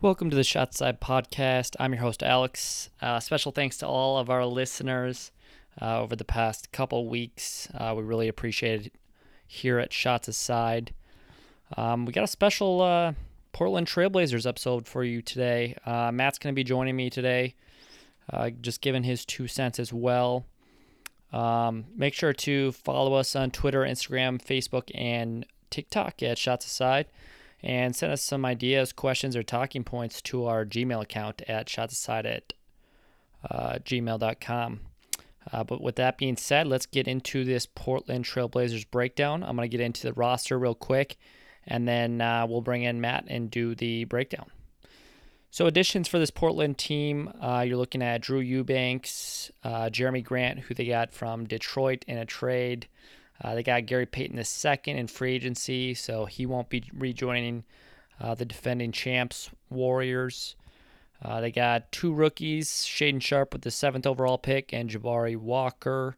Welcome to the Shots Aside Podcast. I'm your host, Alex. Uh, special thanks to all of our listeners uh, over the past couple weeks. Uh, we really appreciate it here at Shots Aside. Um, we got a special uh, Portland Trailblazers episode for you today. Uh, Matt's going to be joining me today, uh, just giving his two cents as well. Um, make sure to follow us on Twitter, Instagram, Facebook, and TikTok at Shots Aside and send us some ideas, questions, or talking points to our Gmail account at shotsaside at uh, gmail.com. Uh, but with that being said, let's get into this Portland Trailblazers breakdown. I'm going to get into the roster real quick, and then uh, we'll bring in Matt and do the breakdown. So, additions for this Portland team, uh, you're looking at Drew Eubanks, uh, Jerami Grant, who they got from Detroit in a trade. Uh, they got Gary Payton II in free agency, so he won't be rejoining uh, the defending champs Warriors. Uh, they got two rookies, Shaedon Sharpe with the seventh overall pick, and Jabari Walker.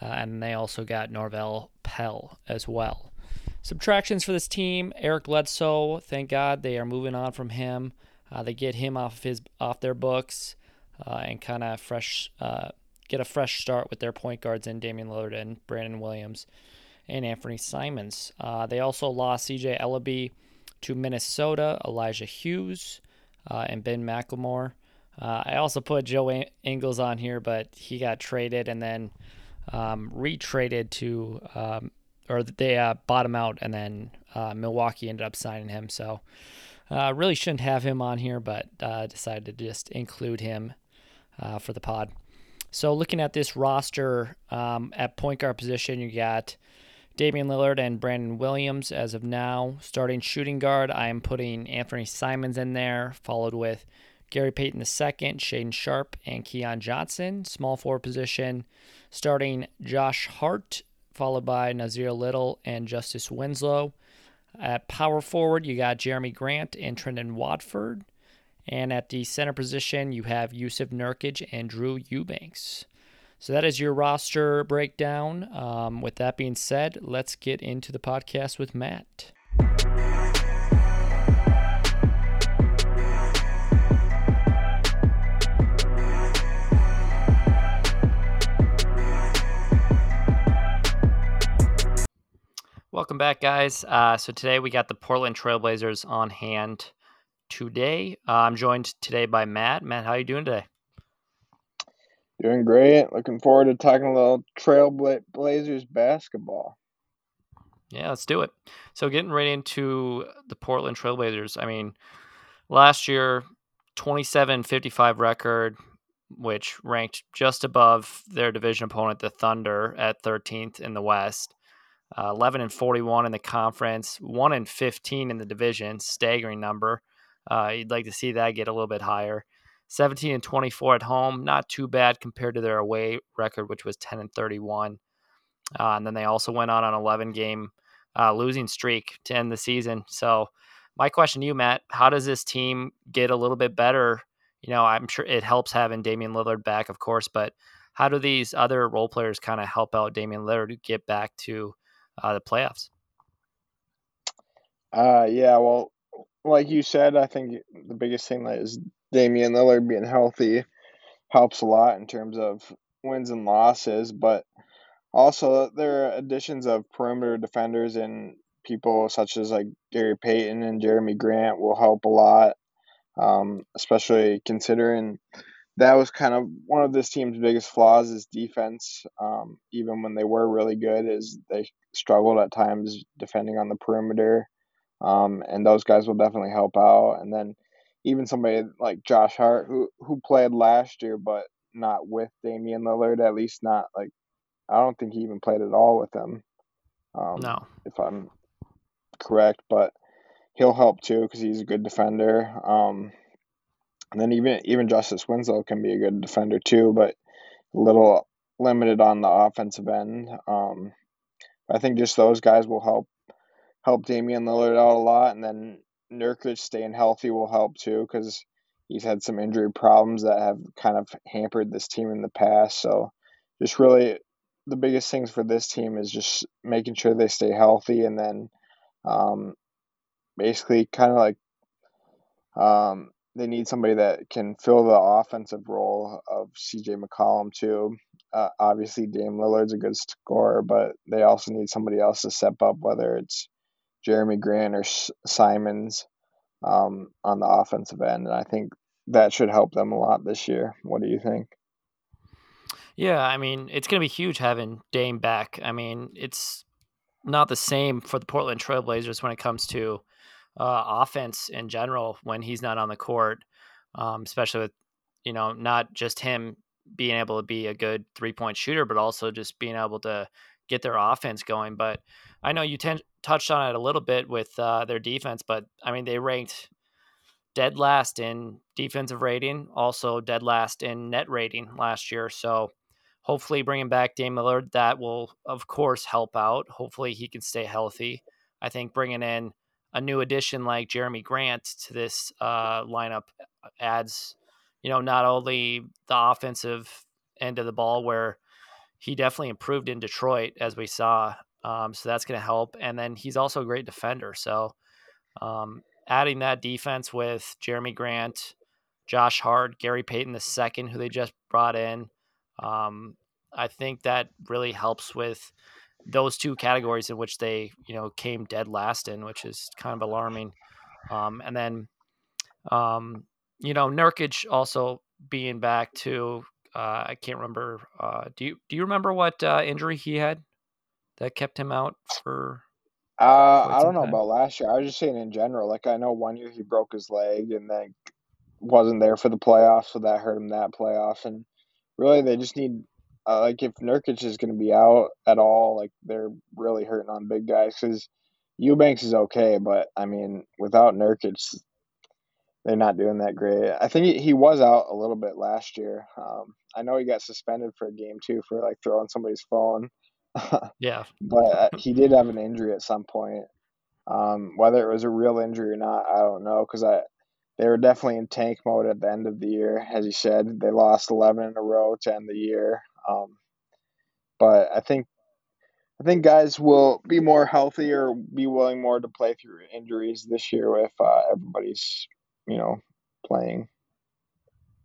Uh, and they also got Norvel Pelle as well. Subtractions for this team: Eric Bledsoe. Thank God they are moving on from him. Uh, they get him off of his off their books uh, and kind of fresh get a fresh start with their point guards in Damian Lillard and Brandon Williams and Anthony Simons. Uh, they also lost CJ Elleby to Minnesota, Elijah Hughes, uh, and Ben McLemore. Uh, I also put Joe Ingles on here, but he got traded and then um, retraded to, um, or they uh, bought him out, and then uh, Milwaukee ended up signing him. So uh, really shouldn't have him on here, but uh, decided to just include him for the pod. So looking at this roster um, at point guard position, you got Damian Lillard and Brandon Williams as of now. Starting shooting guard, I am putting Anthony Simons in there, followed with Gary Payton II, Shaedon Sharpe, and Keon Johnson. Small forward position, starting Josh Hart, followed by Nassir Little and Justice Winslow. At power forward, you got Jerami Grant and Trendon Watford. And at the center position, you have Jusuf Nurkic and Drew Eubanks. So that is your roster breakdown. Um, with that being said, let's get into the podcast with Matt. Welcome back, guys. Uh, so today we got the Portland Trailblazers on hand today. Uh, I'm joined today by Matt. Matt, how are you doing today? Doing great. Looking forward to talking a little Trailblazers basketball. Yeah, let's do it. So, getting right into the Portland Trailblazers. I mean, last year, 27 55 record, which ranked just above their division opponent, the Thunder, at 13th in the West. Uh, 11 and 41 in the conference, 1 and 15 in the division, staggering number. Uh, you'd like to see that get a little bit higher. 17 and 24 at home, not too bad compared to their away record, which was 10 and 31. Uh, and then they also went on an 11 game uh, losing streak to end the season. So, my question to you, Matt, how does this team get a little bit better? You know, I'm sure it helps having Damian Lillard back, of course, but how do these other role players kind of help out Damian Lillard get back to uh, the playoffs? Uh, yeah, well, like you said, I think the biggest thing that is Damian Lillard being healthy helps a lot in terms of wins and losses, but also there are additions of perimeter defenders and people such as like Gary Payton and Jerami Grant will help a lot, um, especially considering that was kind of one of this team's biggest flaws is defense. Um, even when they were really good, is they struggled at times defending on the perimeter um, and those guys will definitely help out. And then even somebody like Josh Hart, who who played last year, but not with Damian Lillard, at least not like I don't think he even played at all with them. Um, no, if I'm correct, but he'll help too because he's a good defender. Um, and then even even Justice Winslow can be a good defender too, but a little limited on the offensive end. Um, I think just those guys will help help Damian Lillard out a lot, and then Nurkic staying healthy will help too because he's had some injury problems that have kind of hampered this team in the past. So, just really the biggest things for this team is just making sure they stay healthy, and then um, basically kind of like Um, they need somebody that can fill the offensive role of CJ McCollum too. Uh, obviously, Dame Lillard's a good scorer, but they also need somebody else to step up, whether it's Jerami Grant or S- Simons um, on the offensive end. And I think that should help them a lot this year. What do you think? Yeah, I mean, it's going to be huge having Dame back. I mean, it's not the same for the Portland Trailblazers when it comes to uh, offense in general when he's not on the court, um, especially with you know not just him being able to be a good three point shooter, but also just being able to get their offense going. But I know you ten- touched on it a little bit with uh, their defense, but I mean they ranked dead last in defensive rating, also dead last in net rating last year. So hopefully bringing back Dame Lillard, that will of course help out. Hopefully he can stay healthy. I think bringing in a new addition like Jerami Grant to this uh, lineup adds, you know, not only the offensive end of the ball where he definitely improved in Detroit as we saw, um, so that's going to help, and then he's also a great defender. So um, adding that defense with Jerami Grant, Josh Hart, Gary Payton II, who they just brought in. Um, I think that really helps with those two categories in which they, you know, came dead last in, which is kind of alarming. Um, and then, um, you know, Nurkic also being back to, uh, I can't remember. Uh, do you do you remember what uh, injury he had that kept him out for? Uh, I don't know time? about last year. I was just saying in general. Like I know one year he broke his leg and then wasn't there for the playoffs, so that hurt him that playoff. And really, they just need uh, like if Nurkic is going to be out at all, like they're really hurting on big guys because Eubanks is okay, but I mean without Nurkic, they're not doing that great. I think he, he was out a little bit last year. Um, I know he got suspended for a game too for like throwing somebody's phone. yeah, but uh, he did have an injury at some point. Um, whether it was a real injury or not, I don't know because I they were definitely in tank mode at the end of the year, as you said. They lost eleven in a row to end the year. Um, but I think I think guys will be more healthy or be willing more to play through injuries this year if uh, everybody's you know playing.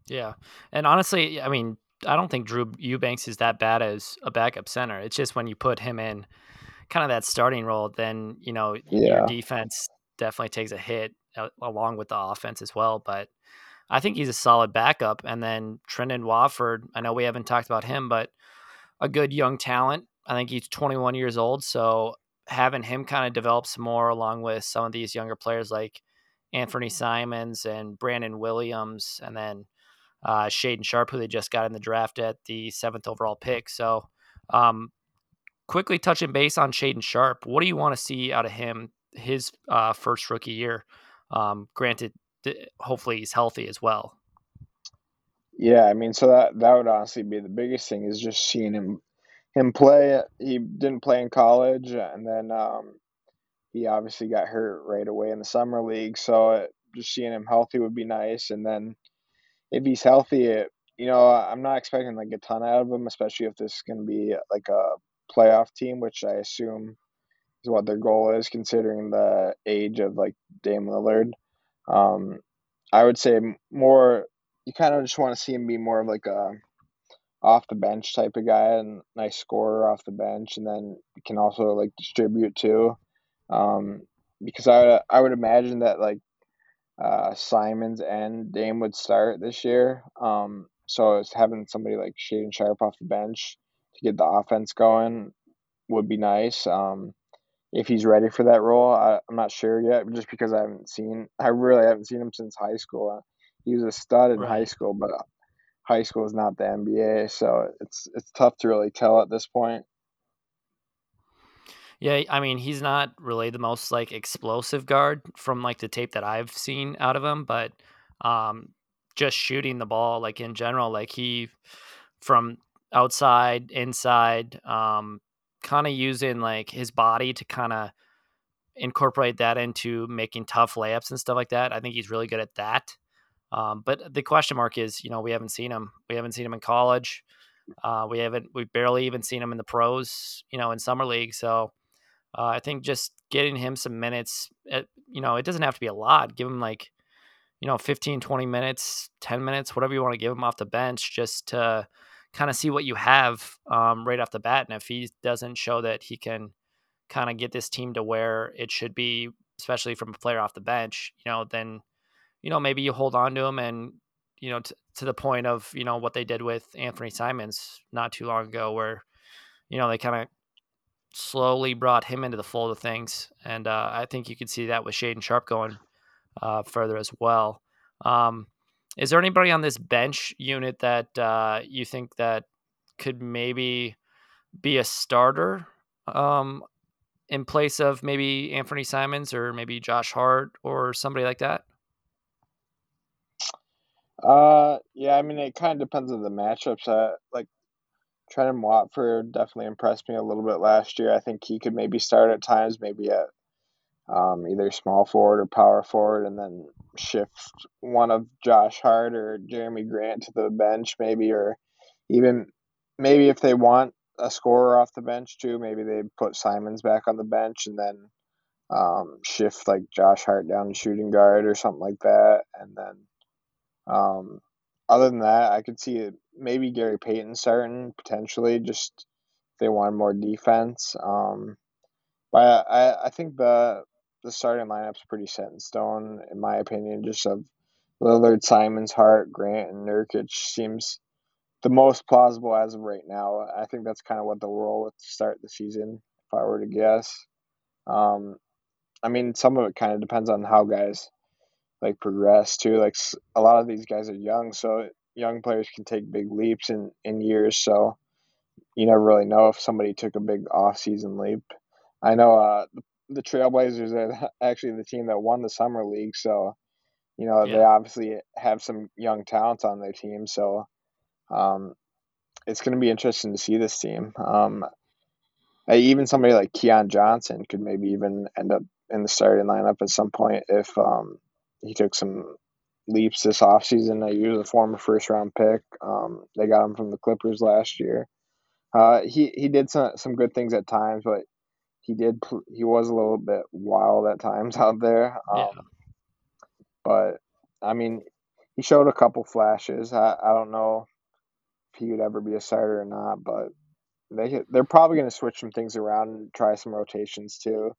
Yeah, and honestly, I mean, I don't think Drew Eubanks is that bad as a backup center. It's just when you put him in kind of that starting role, then you know yeah. your defense definitely takes a hit uh, along with the offense as well. But I think he's a solid backup. And then Trendon Watford, I know we haven't talked about him, but a good young talent. I think he's 21 years old, so having him kind of develop some more along with some of these younger players like Anthony Simons and Brandon Williams, and then uh, Shaedon Sharpe, who they just got in the draft at the seventh overall pick. So, um, quickly touching base on Shaedon Sharpe, what do you want to see out of him his uh, first rookie year? Um, granted, th- hopefully he's healthy as well. Yeah, I mean, so that that would honestly be the biggest thing is just seeing him him play. He didn't play in college, and then um, he obviously got hurt right away in the summer league. So it, just seeing him healthy would be nice, and then if he's healthy, you know, I'm not expecting like a ton out of him, especially if this is going to be like a playoff team, which I assume is what their goal is, considering the age of like Dame Lillard. Um, I would say more. You kind of just want to see him be more of like a off the bench type of guy and nice scorer off the bench, and then can also like distribute too. Um, because I would I would imagine that like uh, Simons and Dame would start this year. Um, so it's having somebody like Shaedon Sharpe off the bench to get the offense going would be nice. Um, if he's ready for that role, I, am not sure yet, just because I haven't seen. I really haven't seen him since high school. Uh, he was a stud in right. high school, but high school is not the NBA, so it's it's tough to really tell at this point. Yeah, I mean, he's not really the most like explosive guard from like the tape that I've seen out of him, but um just shooting the ball like in general, like he from outside, inside, um kind of using like his body to kind of incorporate that into making tough layups and stuff like that. I think he's really good at that. Um, but the question mark is, you know, we haven't seen him. We haven't seen him in college. Uh, we haven't. We've barely even seen him in the pros. You know, in summer league. So uh, I think just getting him some minutes, at, you know, it doesn't have to be a lot. Give him like you know, 15, 20 minutes, 10 minutes, whatever you want to give him off the bench just to kind of see what you have um, right off the bat. And if he doesn't show that he can kind of get this team to where it should be, especially from a player off the bench, you know, then, you know, maybe you hold on to him and, you know, t- to the point of, you know, what they did with Anthony Simons not too long ago, where, you know, they kind of slowly brought him into the fold of things. And uh, I think you can see that with Shaedon Sharpe going uh, further as well. Um, is there anybody on this bench unit that uh, you think that could maybe be a starter um, in place of maybe Anthony Simons or maybe Josh Hart or somebody like that? Uh, yeah, I mean, it kind of depends on the matchups. Uh, like Trendon Watford definitely impressed me a little bit last year. I think he could maybe start at times, maybe at um, either small forward or power forward, and then shift one of Josh Hart or Jerami Grant to the bench, maybe, or even maybe if they want a scorer off the bench too, maybe they put Simons back on the bench and then um, shift like Josh Hart down to shooting guard or something like that, and then um, other than that, I could see it, maybe Gary Payton starting potentially just they want more defense. Um, but I, I think the the starting lineup's pretty set in stone in my opinion. Just of Lillard, Simons, Hart, Grant, and Nurkic seems the most plausible as of right now. I think that's kind of what they'll roll with to start the season, if I were to guess. Um, I mean, some of it kind of depends on how guys like progress too. Like a lot of these guys are young, so young players can take big leaps in in years. So you never really know if somebody took a big off season leap. I know uh, the, the Trailblazers are actually the team that won the summer league, so you know yeah. they obviously have some young talents on their team. So um, it's going to be interesting to see this team. Um, even somebody like Keon Johnson could maybe even end up in the starting lineup at some point if um, he took some leaps this offseason. He was a former first round pick. Um, they got him from the Clippers last year. Uh, he he did some some good things at times, but he did he was a little bit wild at times out there. Um, yeah. But I mean, he showed a couple flashes. I, I don't know if he would ever be a starter or not, but they they're probably going to switch some things around and try some rotations too.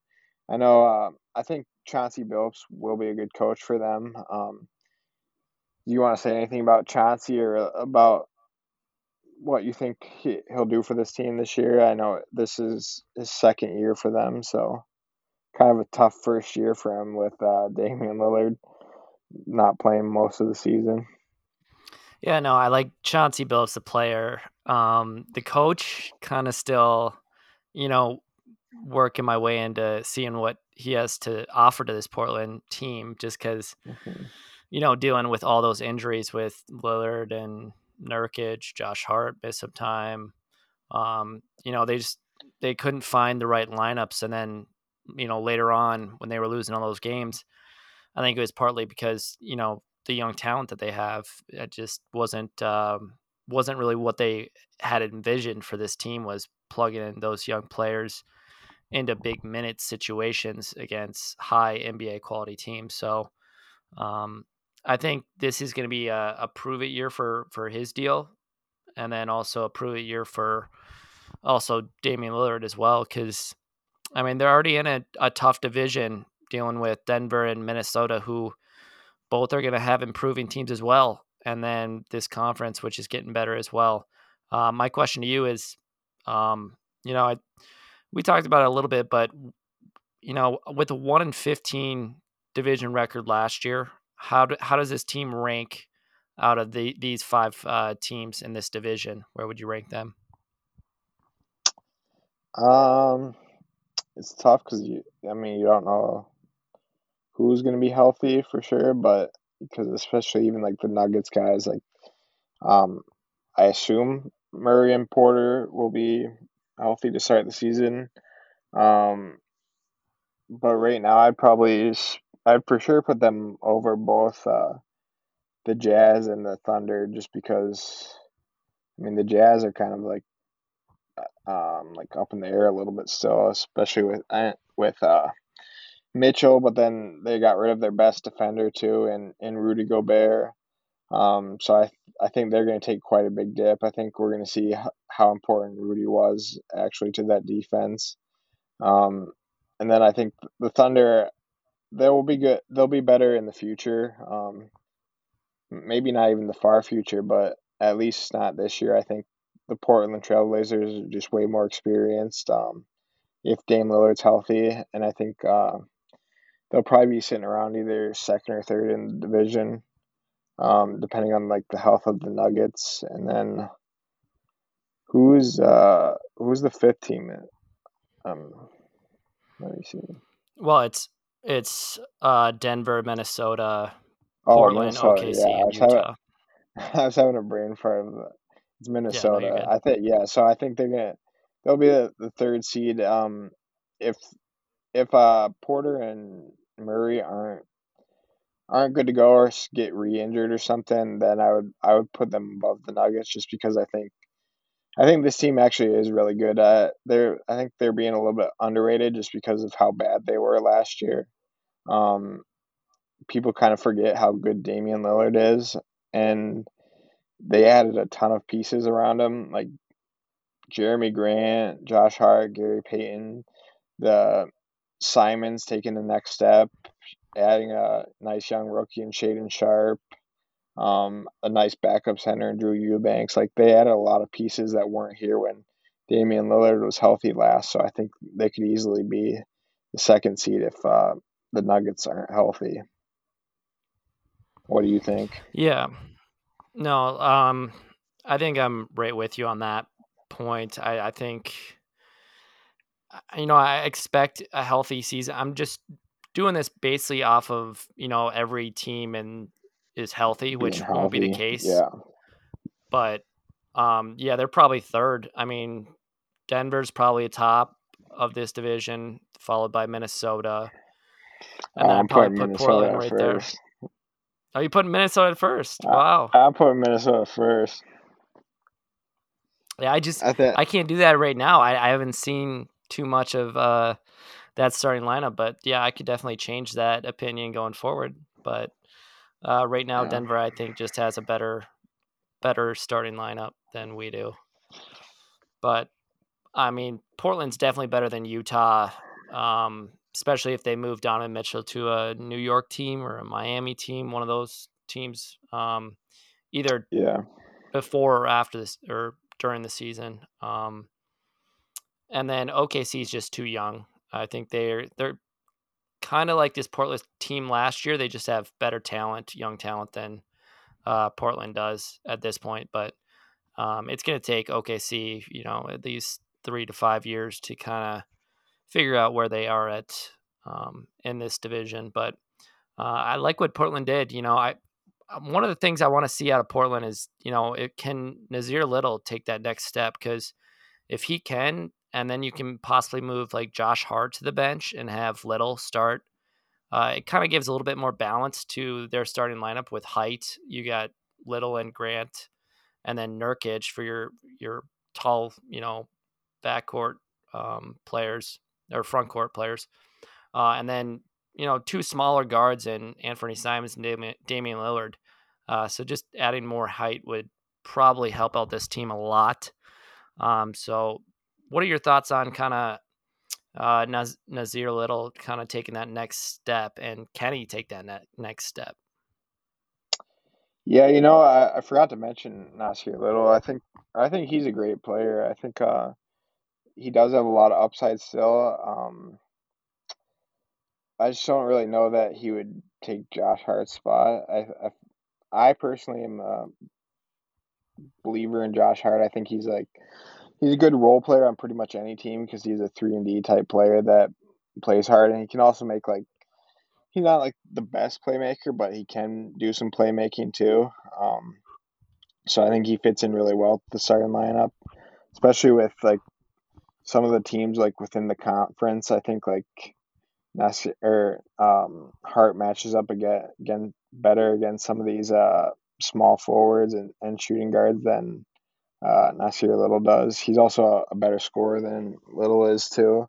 I know. Uh, I think Chauncey Billups will be a good coach for them. Um, do you want to say anything about Chauncey or about what you think he, he'll do for this team this year? I know this is his second year for them, so kind of a tough first year for him with uh, Damian Lillard not playing most of the season. Yeah, no, I like Chauncey Billups, the player. Um, the coach kind of still, you know, working my way into seeing what he has to offer to this Portland team just because, mm-hmm. you know, dealing with all those injuries with Lillard and Nurkic, Josh Hart missed some time. Um, you know, they just they couldn't find the right lineups, and then you know later on when they were losing all those games, I think it was partly because you know the young talent that they have it just wasn't um, wasn't really what they had envisioned for this team was plugging in those young players into big minute situations against high NBA quality teams. So um, I think this is going to be a, a, prove it year for for his deal, and then also a prove it year for also Damian Lillard as well. Because I mean they're already in a, a tough division dealing with Denver and Minnesota, who both are going to have improving teams as well. And then this conference, which is getting better as well. Uh, my question to you is, um, you know, I, we talked about it a little bit, but you know, with a one in fifteen division record last year, how do, how does this team rank out of the these five uh, teams in this division? Where would you rank them? Um, it's tough because you, I mean, you don't know who's going to be healthy for sure, but because especially even like the Nuggets guys, like, um, I assume Murray and Porter will be healthy to start the season. Um, but right now, I'd probably, I'd for sure put them over both uh, the Jazz and the Thunder, just because. I mean, the Jazz are kind of like, uh, um, like up in the air a little bit still, especially with uh, with uh, Mitchell, but then they got rid of their best defender too, and and Rudy Gobert. Um, so I I think they're going to take quite a big dip. I think we're going to see how important Rudy was actually to that defense. Um, and then I think the Thunder, they will be good. They'll be better in the future. Um, maybe not even the far future, but at least not this year. I think the Portland Trailblazers are just way more experienced. Um, if Dame Lillard's healthy, and I think uh, they'll probably be sitting around either second or third in the division, um, depending on like the health of the Nuggets. And then who's uh who's the fifth team? Um, let me see. Well, it's it's uh Denver, Minnesota, oh, Portland, Minnesota, OKC, yeah. and Utah. Having, I was having a brain fart. It's Minnesota. Yeah, no, I think yeah. So I think they're gonna they'll be the, the third seed. Um, if if uh Porter and Murray aren't aren't good to go or get re-injured or something, then I would I would put them above the Nuggets just because I think I think this team actually is really good. Uh, they're I think they're being a little bit underrated just because of how bad they were last year. Um, people kind of forget how good Damian Lillard is, and they added a ton of pieces around him, like Jerami Grant, Josh Hart, Gary Payton, the Simons taking the next step, adding a nice young rookie in Shaedon Sharpe, um, a nice backup center in Drew Eubanks. Like they added a lot of pieces that weren't here when Damian Lillard was healthy last. So I think they could easily be the second seed if uh, the Nuggets aren't healthy. What do you think? Yeah. No, um, I think I'm right with you on that point. I, I think, you know, I expect a healthy season. I'm just doing this basically off of, you know, every team and is healthy, which healthy, won't be the case. Yeah. But um, yeah, they're probably third. I mean, Denver's probably top of this division, followed by Minnesota. And then I'm probably put Minnesota Portland right first. there. Oh, you putting Minnesota first? Wow. I, I'm putting Minnesota first. Yeah, I just I, think, I can't do that right now. I, I haven't seen too much of uh, that starting lineup, but yeah, I could definitely change that opinion going forward. But uh, right now, yeah. Denver, I think, just has a better better starting lineup than we do. But I mean, Portland's definitely better than Utah, um, especially if they move Donovan Mitchell to a New York team or a Miami team, one of those teams, um, either yeah before or after this or during the season. Um, and then OKC is just too young. I think they're they're kind of like this Portland team last year. They just have better talent, young talent than uh, Portland does at this point. But um, it's going to take OKC, you know, at least three to five years to kind of figure out where they are at um, in this division. But uh, I like what Portland did. You know, I um, one of the things I want to see out of Portland is, you know, it can Nassir Little take that next step because if he can, and then you can possibly move like Josh Hart to the bench and have Little start. Uh, it kind of gives a little bit more balance to their starting lineup with height. You got Little and Grant, and then Nurkic for your your tall, you know, backcourt um, players or front court players, uh, and then you know two smaller guards and Anthony Simons and Damian, Damian Lillard. Uh, so just adding more height would probably help out this team a lot. Um, so what are your thoughts on kind of uh, Naz- Nassir Little kind of taking that next step, and can he take that ne- next step? Yeah, you know, I, I forgot to mention Nassir Little. I think I think he's a great player. I think uh, he does have a lot of upside still. Um, I just don't really know that he would take Josh Hart's spot. I, I, I personally am a believer in Josh Hart. I think he's like he's a good role player on pretty much any team because he's a three and D type player that plays hard, and he can also make like he's not like the best playmaker, but he can do some playmaking too. Um, so I think he fits in really well the starting lineup, especially with like some of the teams like within the conference. I think like Nassir or um, Hart matches up again again better against some of these uh, small forwards and, and shooting guards than uh, Nassir Little does. He's also a, better scorer than Little is too.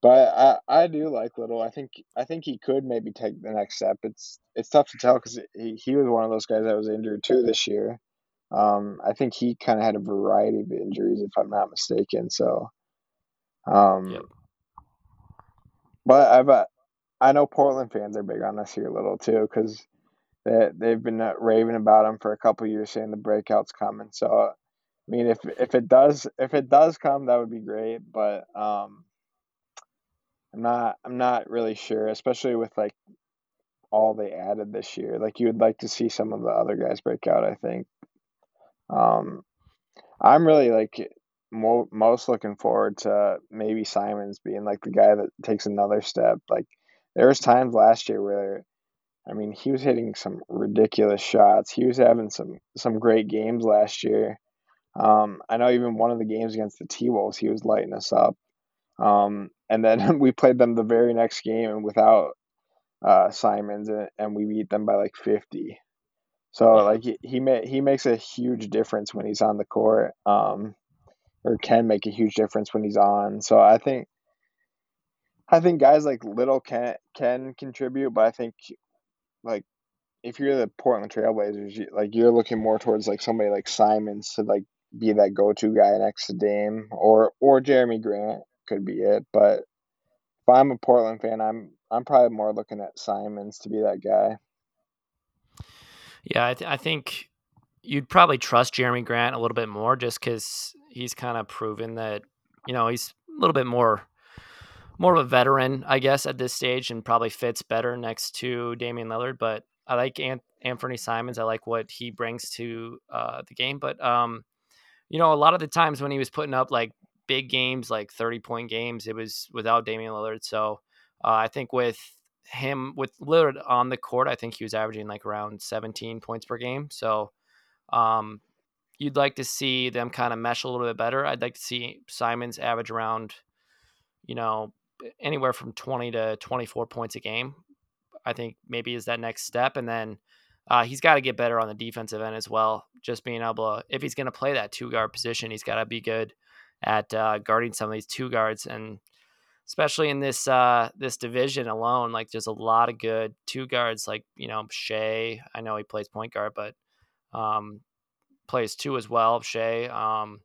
but I, I do like Little. I think I think he could maybe take the next step. It's it's tough to tell because he, he was one of those guys that was injured too this year. Um, I think he kind of had a variety of injuries, if I'm not mistaken. So, um, yep. but I've uh, I know Portland fans are big on here little too because they they've been uh, raving about him for a couple years, saying the breakout's coming. So, I mean, if if it does if it does come, that would be great. But um, I'm not I'm not really sure, especially with like all they added this year. Like you would like to see some of the other guys break out. I think. Um, I'm really like mo- most looking forward to maybe Simons being like the guy that takes another step. Like there was times last year where, I mean, he was hitting some ridiculous shots. He was having some some great games last year. Um, I know even one of the games against the T Wolves, he was lighting us up. Um, and then we played them the very next game and without uh, Simons, and, and we beat them by like fifty. So like he he, ma- he makes a huge difference when he's on the court, um, or can make a huge difference when he's on. So I think I think guys like Little can can contribute, but I think like if you're the Portland Trailblazers, you, like you're looking more towards like somebody like Simons to like be that go-to guy next to Dame or or Jerami Grant could be it. But if I'm a Portland fan, I'm I'm probably more looking at Simons to be that guy. Yeah, I, th- I think you'd probably trust Jerami Grant a little bit more just because he's kind of proven that you know he's a little bit more more of a veteran, I guess, at this stage, and probably fits better next to Damian Lillard. But I like Ant- Anthony Simons. I like what he brings to uh, the game. But um, you know, a lot of the times when he was putting up like big games, like thirty point games, it was without Damian Lillard. So uh, I think with him with Lillard on the court, I think he was averaging like around 17 points per game. So um, you'd like to see them kind of mesh a little bit better. I'd like to see Simons average around, you know, anywhere from 20 to 24 points a game. I think maybe is that next step. And then uh, he's got to get better on the defensive end as well. Just being able to, if he's going to play that two guard position, he's got to be good at uh, guarding some of these two guards. And especially in this uh, this division alone. Like there's a lot of good two guards, like you know Shai. I know he plays point guard, but um, plays two as well. Shai, um,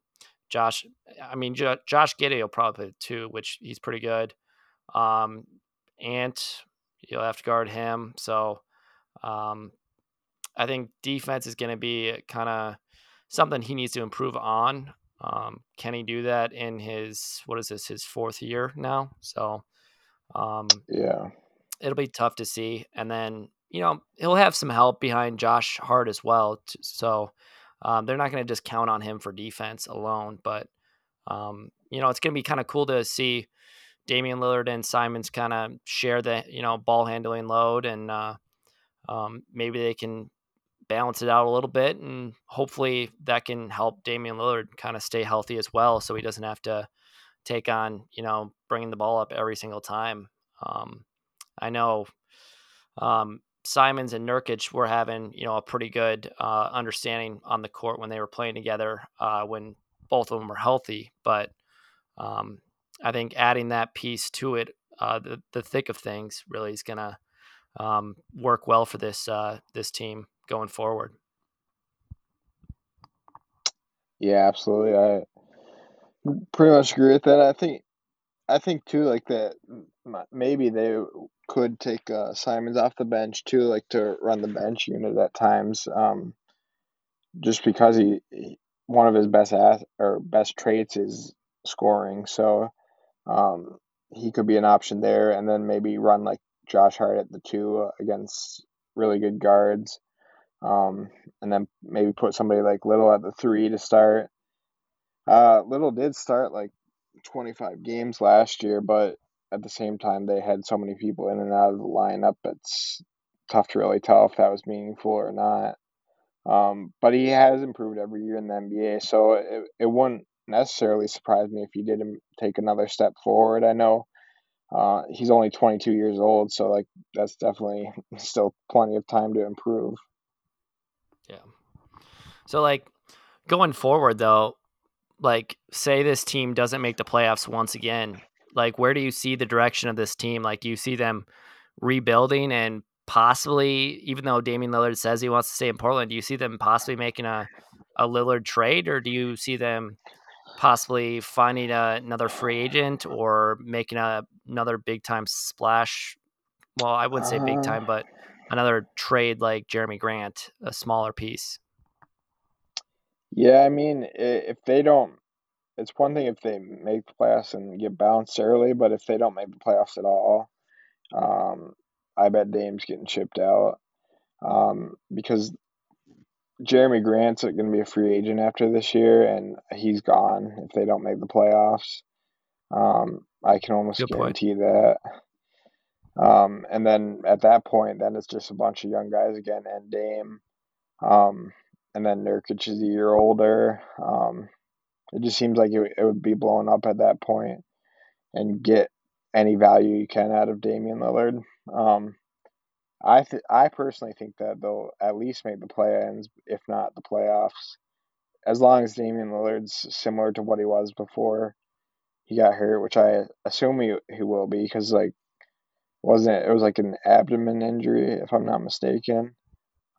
Josh. I mean J- Josh Giddey will probably play two, which he's pretty good. Um, Ant, you'll have to guard him. So um, I think defense is going to be kind of something he needs to improve on. Um, can he do that in his what is this his fourth year now? So um, yeah, it'll be tough to see. And then you know he'll have some help behind Josh Hart as well. So um, they're not going to just count on him for defense alone. But um, you know it's going to be kind of cool to see Damian Lillard and Simons kind of share the you know ball handling load and uh, um, maybe they can balance it out a little bit, and hopefully that can help Damian Lillard kind of stay healthy as well, so he doesn't have to take on you know bringing the ball up every single time. Um, I know um, Simons and Nurkic were having you know a pretty good uh, understanding on the court when they were playing together uh, when both of them were healthy, but um, I think adding that piece to it, uh, the the thick of things, really is gonna um, work well for this uh, this team going forward. Yeah, absolutely. I pretty much agree with that. I think I think too, like that maybe they could take uh, Simons off the bench too, like to run the bench unit at times. Um, just because he, he one of his best ath- or best traits is scoring, so um, he could be an option there, and then maybe run like Josh Hart at the two against really good guards. Um, and then maybe put somebody like Little at the three to start. Uh, Little did start like 25 games last year, but at the same time, they had so many people in and out of the lineup. It's tough to really tell if that was meaningful or not. Um, but he has improved every year in the NBA, so it, it wouldn't necessarily surprise me if he didn't take another step forward. I know uh, he's only 22 years old, so like that's definitely still plenty of time to improve. Yeah. So like going forward though, like say this team doesn't make the playoffs once again, like where do you see the direction of this team? Like, do you see them rebuilding and possibly, even though Damian Lillard says he wants to stay in Portland, do you see them possibly making a a Lillard trade, or do you see them possibly finding a, another free agent or making a, another big time splash? Well, I wouldn't say big Uh, time, but another trade like Jerami Grant, a smaller piece. yeah, I mean, if they don't, it's one thing if they make the playoffs and get bounced early, but if they don't make the playoffs at all, um, I bet Dame's getting shipped out. Um, because Jerami Grant's going to be a free agent after this year, and he's gone if they don't make the playoffs. Um, I can almost Good point. guarantee that. Um, and then at that point, then it's just a bunch of young guys again and Dame. Um, and then Nurkic is a year older. Um, it just seems like it, it would be blown up at that point and get any value you can out of Damian Lillard. Um, I th- I personally think that they'll at least make the play-ins, if not the playoffs, as long as Damian Lillard's similar to what he was before he got hurt, which I assume he, he will be because like wasn't it, it was like an abdomen injury if I'm not mistaken.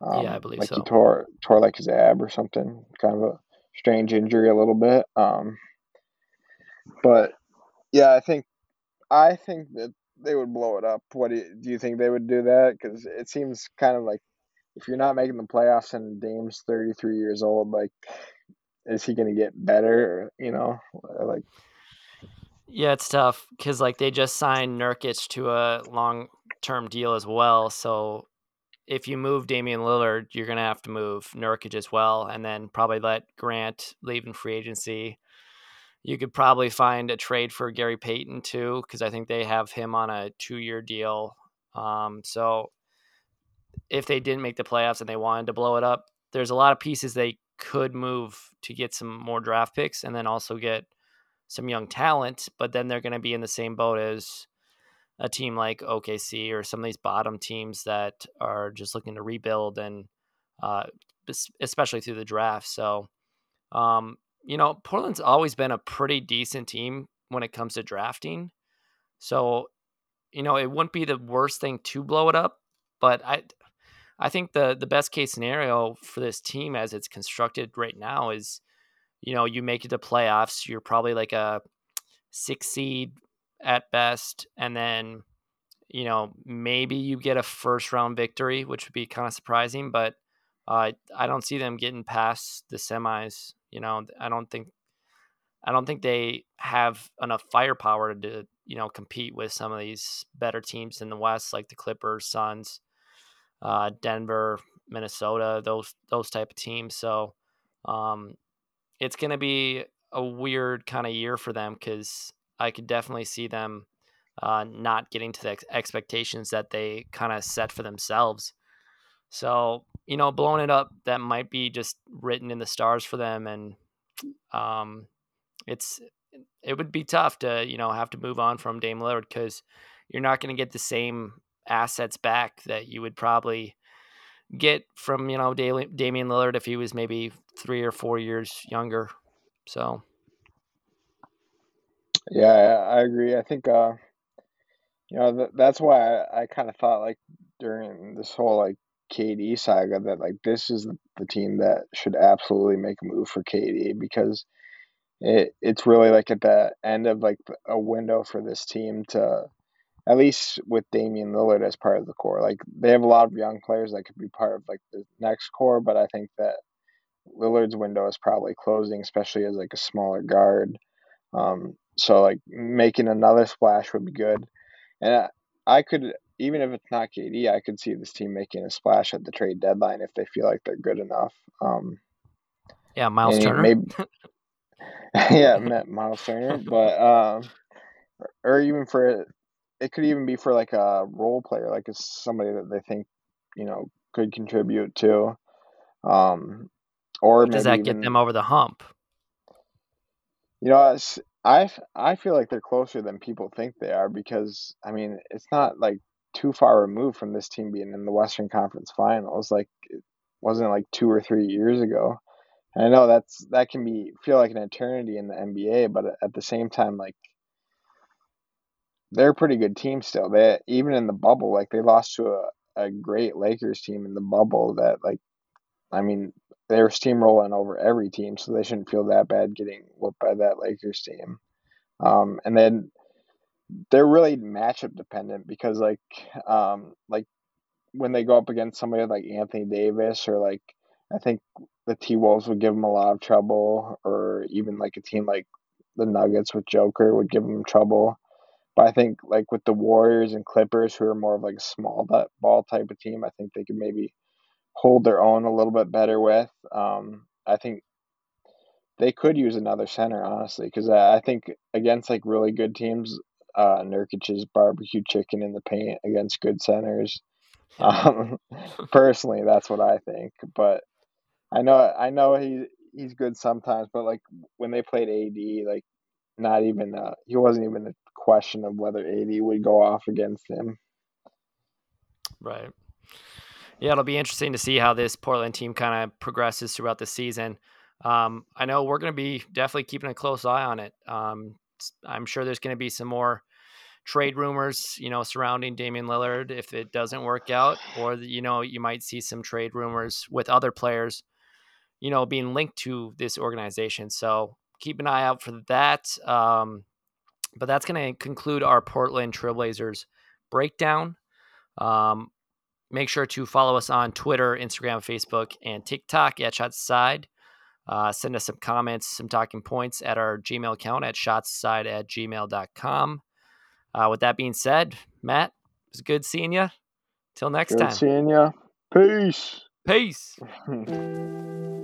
Um, Yeah, I believe like so. he tore tore like his ab or something, kind of a strange injury a little bit. Um, but yeah, I think I think that they would blow it up. What do you, do you think they would do that? Because it seems kind of like if you're not making the playoffs and Dame's 33 years old, like is he going to get better? You know, like Yeah, it's tough because like they just signed Nurkic to a long term deal as well. So if you move Damian Lillard, you're gonna have to move Nurkic as well, and then probably let Grant leave in free agency. You could probably find a trade for Gary Payton too, because I think they have him on a two year deal. Um, so if they didn't make the playoffs and they wanted to blow it up, there's a lot of pieces they could move to get some more draft picks and then also get some young talent, but then they're going to be in the same boat as a team like OKC or some of these bottom teams that are just looking to rebuild and uh, especially through the draft. So, um, you know, Portland's always been a pretty decent team when it comes to drafting. So, you know, it wouldn't be the worst thing to blow it up, but I I think the the best case scenario for this team as it's constructed right now is, you know, you make it to playoffs, you're probably like a six seed at best, and then you know maybe you get a first round victory, which would be kind of surprising, but uh, I don't see them getting past the semis. You know, I don't think I don't think they have enough firepower to you know compete with some of these better teams in the West, like the Clippers, Suns, uh, Denver, Minnesota, those those type of teams. So um, it's going to be a weird kind of year for them because I could definitely see them uh, not getting to the ex- expectations that they kind of set for themselves. So you know, blowing it up that might be just written in the stars for them, and um, it's it would be tough to you know have to move on from Dame Lillard because you're not going to get the same assets back that you would probably get from you know Damian Lillard if he was maybe three or four years younger. So yeah, I agree. I think uh, you know th- that's why I, I kind of thought like during this whole like KD saga that like this is the, team that should absolutely make a move for KD because it it's really like at the end of like a window for this team to at least with Damian Lillard as part of the core. Like they have a lot of young players that could be part of like the next core, but I think that Lillard's window is probably closing, especially as like a smaller guard. Um, so like making another splash would be good, and I, I could even if it's not KD, I could see this team making a splash at the trade deadline if they feel like they're good enough. Um, yeah, Myles Turner. Maybe, yeah, met Myles Turner, but um, or even for it could even be for like a role player, like it's somebody that they think you know could contribute to. Um, or Does that get even, them over the hump? You know, I I feel like they're closer than people think they are because I mean it's not like too far removed from this team being in the Western Conference Finals. Like it wasn't like two or three years ago. And I know that's that can be feel like an eternity in the NBA, but at the same time, like they're a pretty good team still. They even in the bubble, like they lost to a, a great Lakers team in the bubble that like I mean, they were steamrolling over every team, so they shouldn't feel that bad getting whooped by that Lakers team. Um, and then they're really matchup dependent because like um, like when they go up against somebody like Anthony Davis or like I think the T Wolves would give them a lot of trouble, or even like a team like the Nuggets with Joker would give them trouble. But I think like with the Warriors and Clippers, who are more of like a small ball type of team, I think they could maybe hold their own a little bit better with. Um, I think they could use another center, honestly, because I think against like really good teams, uh, Nurkic's barbecue chicken in the paint against good centers. Um, personally, that's what I think. But I know I know he he's good sometimes, but like when they played AD, like not even uh, he wasn't even a question of whether AD would go off against him. Right. Yeah, it'll be interesting to see how this Portland team kind of progresses throughout the season. Um, I know we're going to be definitely keeping a close eye on it. Um, I'm sure there's going to be some more trade rumors, you know, surrounding Damian Lillard if it doesn't work out, or you know, you might see some trade rumors with other players, you know, being linked to this organization. So keep an eye out for that. Um, but that's going to conclude our Portland Trailblazers breakdown. Um, make sure to follow us on Twitter, Instagram, Facebook, and TikTok at Shots Aside. Uh, send us some comments, some talking points at our Gmail account at shotsaside at gmail.com. Uh, with that being said, Matt, it was good seeing you. Till next time. good time. seeing you. Peace. Peace.